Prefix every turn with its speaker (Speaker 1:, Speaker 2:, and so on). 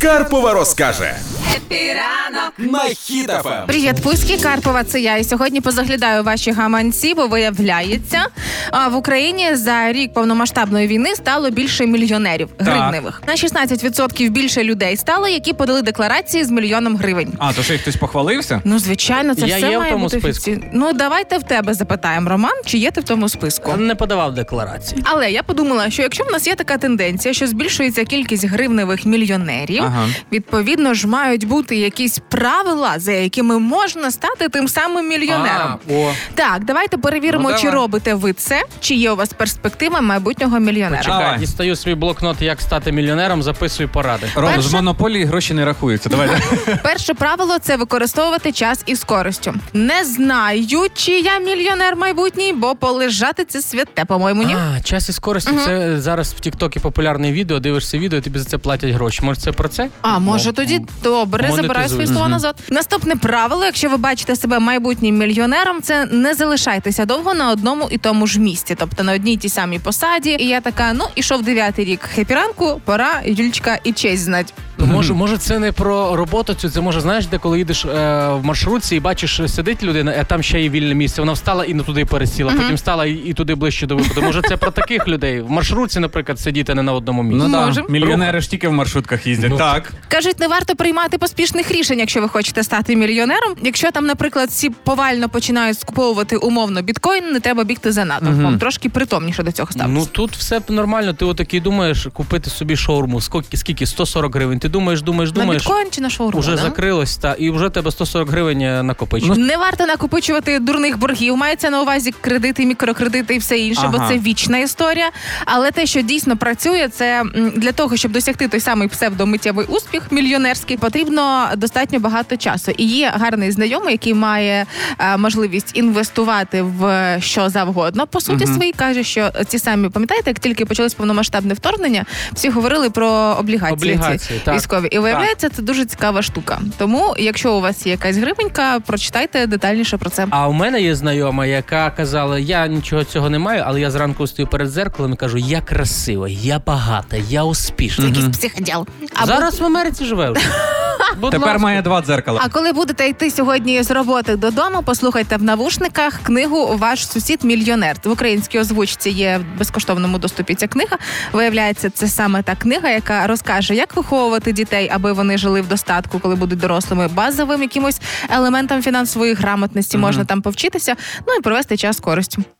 Speaker 1: Карпова розкаже.
Speaker 2: Епіранок
Speaker 1: На Хіт FM.
Speaker 3: Привіт, Пуські Карпова. Це я. І сьогодні позаглядаю ваші гаманці, бо виявляється, в Україні за рік повномасштабної війни стало більше мільйонерів гривневих. На 16% більше людей стало, які подали декларації з мільйоном гривень.
Speaker 4: А, то що їх хтось похвалився?
Speaker 3: Ну, звичайно, це
Speaker 5: Я
Speaker 3: все
Speaker 5: є в тому
Speaker 3: бути
Speaker 5: списку.
Speaker 3: Ну, давайте в тебе запитаємо, Роман, чи є ти в тому списку.
Speaker 5: Не подавав декларації.
Speaker 3: Але я подумала, що якщо в нас є така тенденція, що збільшується кількість гривневих мільйонерів,
Speaker 4: Ага.
Speaker 3: відповідно ж мають бути якісь правила, за якими можна стати тим самим мільйонером.
Speaker 5: А, о.
Speaker 3: Так, давайте перевіримо,
Speaker 4: Ну,
Speaker 3: чи
Speaker 4: давай.
Speaker 3: робите ви це, чи є у вас перспектива майбутнього мільйонера.
Speaker 4: Давай.
Speaker 5: Чекай, дістаю свій блокнот, як стати мільйонером, записую поради.
Speaker 4: Ром,
Speaker 3: Перше-
Speaker 4: з монополії гроші не рахуються. Давай.
Speaker 3: Перше правило це використовувати час із користю. Не знаю, чи я мільйонер майбутній, бо полежати це святе, по-моєму, ні.
Speaker 5: А, час і скорості. Це зараз в Тіктокі популярне відео, дивишся відео, тобі за це платять гроші. Може, це про це?
Speaker 3: А може тоді добре,
Speaker 5: монетизуй.
Speaker 3: забираю свої слова назад. Наступне правило, якщо ви бачите себе майбутнім мільйонером, це не залишайтеся довго на одному і тому ж місці, тобто на одній тій самій посаді. І я така, ну ішов дев'ятий рік хепіранку, пора Юлічка і честь знать.
Speaker 5: Може, може, це не про роботу, цю, це може, знаєш, де коли їдеш е, в маршрутці і бачиш, сидить людина, а там ще є вільне місце. Вона встала і не туди пересіла, потім встала і, і туди ближче до виходу. Може, це про таких людей. В маршрутці, наприклад, сидіти не на одному місці.
Speaker 4: Ну так, мільйонери ж тільки в маршрутках їздять.
Speaker 5: Ну,
Speaker 4: Так.
Speaker 3: Кажуть, не варто приймати поспішних рішень, якщо ви хочете стати мільйонером. Якщо там, наприклад, всі повально починають скуповувати умовно біткоін, не треба бігти за натовпом. Трошки притомніше до цього ставитися.
Speaker 5: Ну тут все нормально. Ти отакий думаєш купити собі шаурму. Скільки, скільки? 140 гривень. Ти думаєш, думаєш,
Speaker 3: на
Speaker 5: думаєш.
Speaker 3: біткоін чи на шоурум?
Speaker 5: Уже
Speaker 3: да?
Speaker 5: закрилось, та і вже тебе 140 гривень е, накопичено.
Speaker 3: Не варто накопичувати дурних боргів. Мається на увазі кредити, мікрокредити і все інше, бо це вічна історія. Але те, що дійсно працює, це для того, щоб досягти той самий псевдомиттєвий успіх мільйонерський, потрібно достатньо багато часу. І є гарний знайомий, який має е, можливість інвестувати в що завгодно. По суті, своїй каже, що ці самі пам'ятаєте, як тільки почалось повномасштабне вторгнення, всі говорили про облігації,
Speaker 5: Облігації,
Speaker 3: ці. Військові. І виявляється, це дуже цікава штука. Тому, якщо у вас є якась гривенька, прочитайте детальніше про це.
Speaker 5: А у мене є знайома, яка казала: я нічого цього не маю, але я зранку стою перед зеркалом і кажу: я красива, я багата, я успішна.
Speaker 3: Якийсь психоділ.
Speaker 5: Зараз в Америці живе вже. Будь
Speaker 4: Тепер
Speaker 5: ласка.
Speaker 4: має два дзеркала.
Speaker 3: А коли будете йти сьогодні з роботи додому, послухайте в навушниках книгу Ваш сусід мільйонер. В українській озвучці є в безкоштовному доступі ця книга. Виявляється, це саме та книга, яка розкаже, як виховувати дітей, аби вони жили в достатку, коли будуть дорослими. Базовим якимось елементам фінансової грамотності можна там повчитися. Ну і провести час з користю.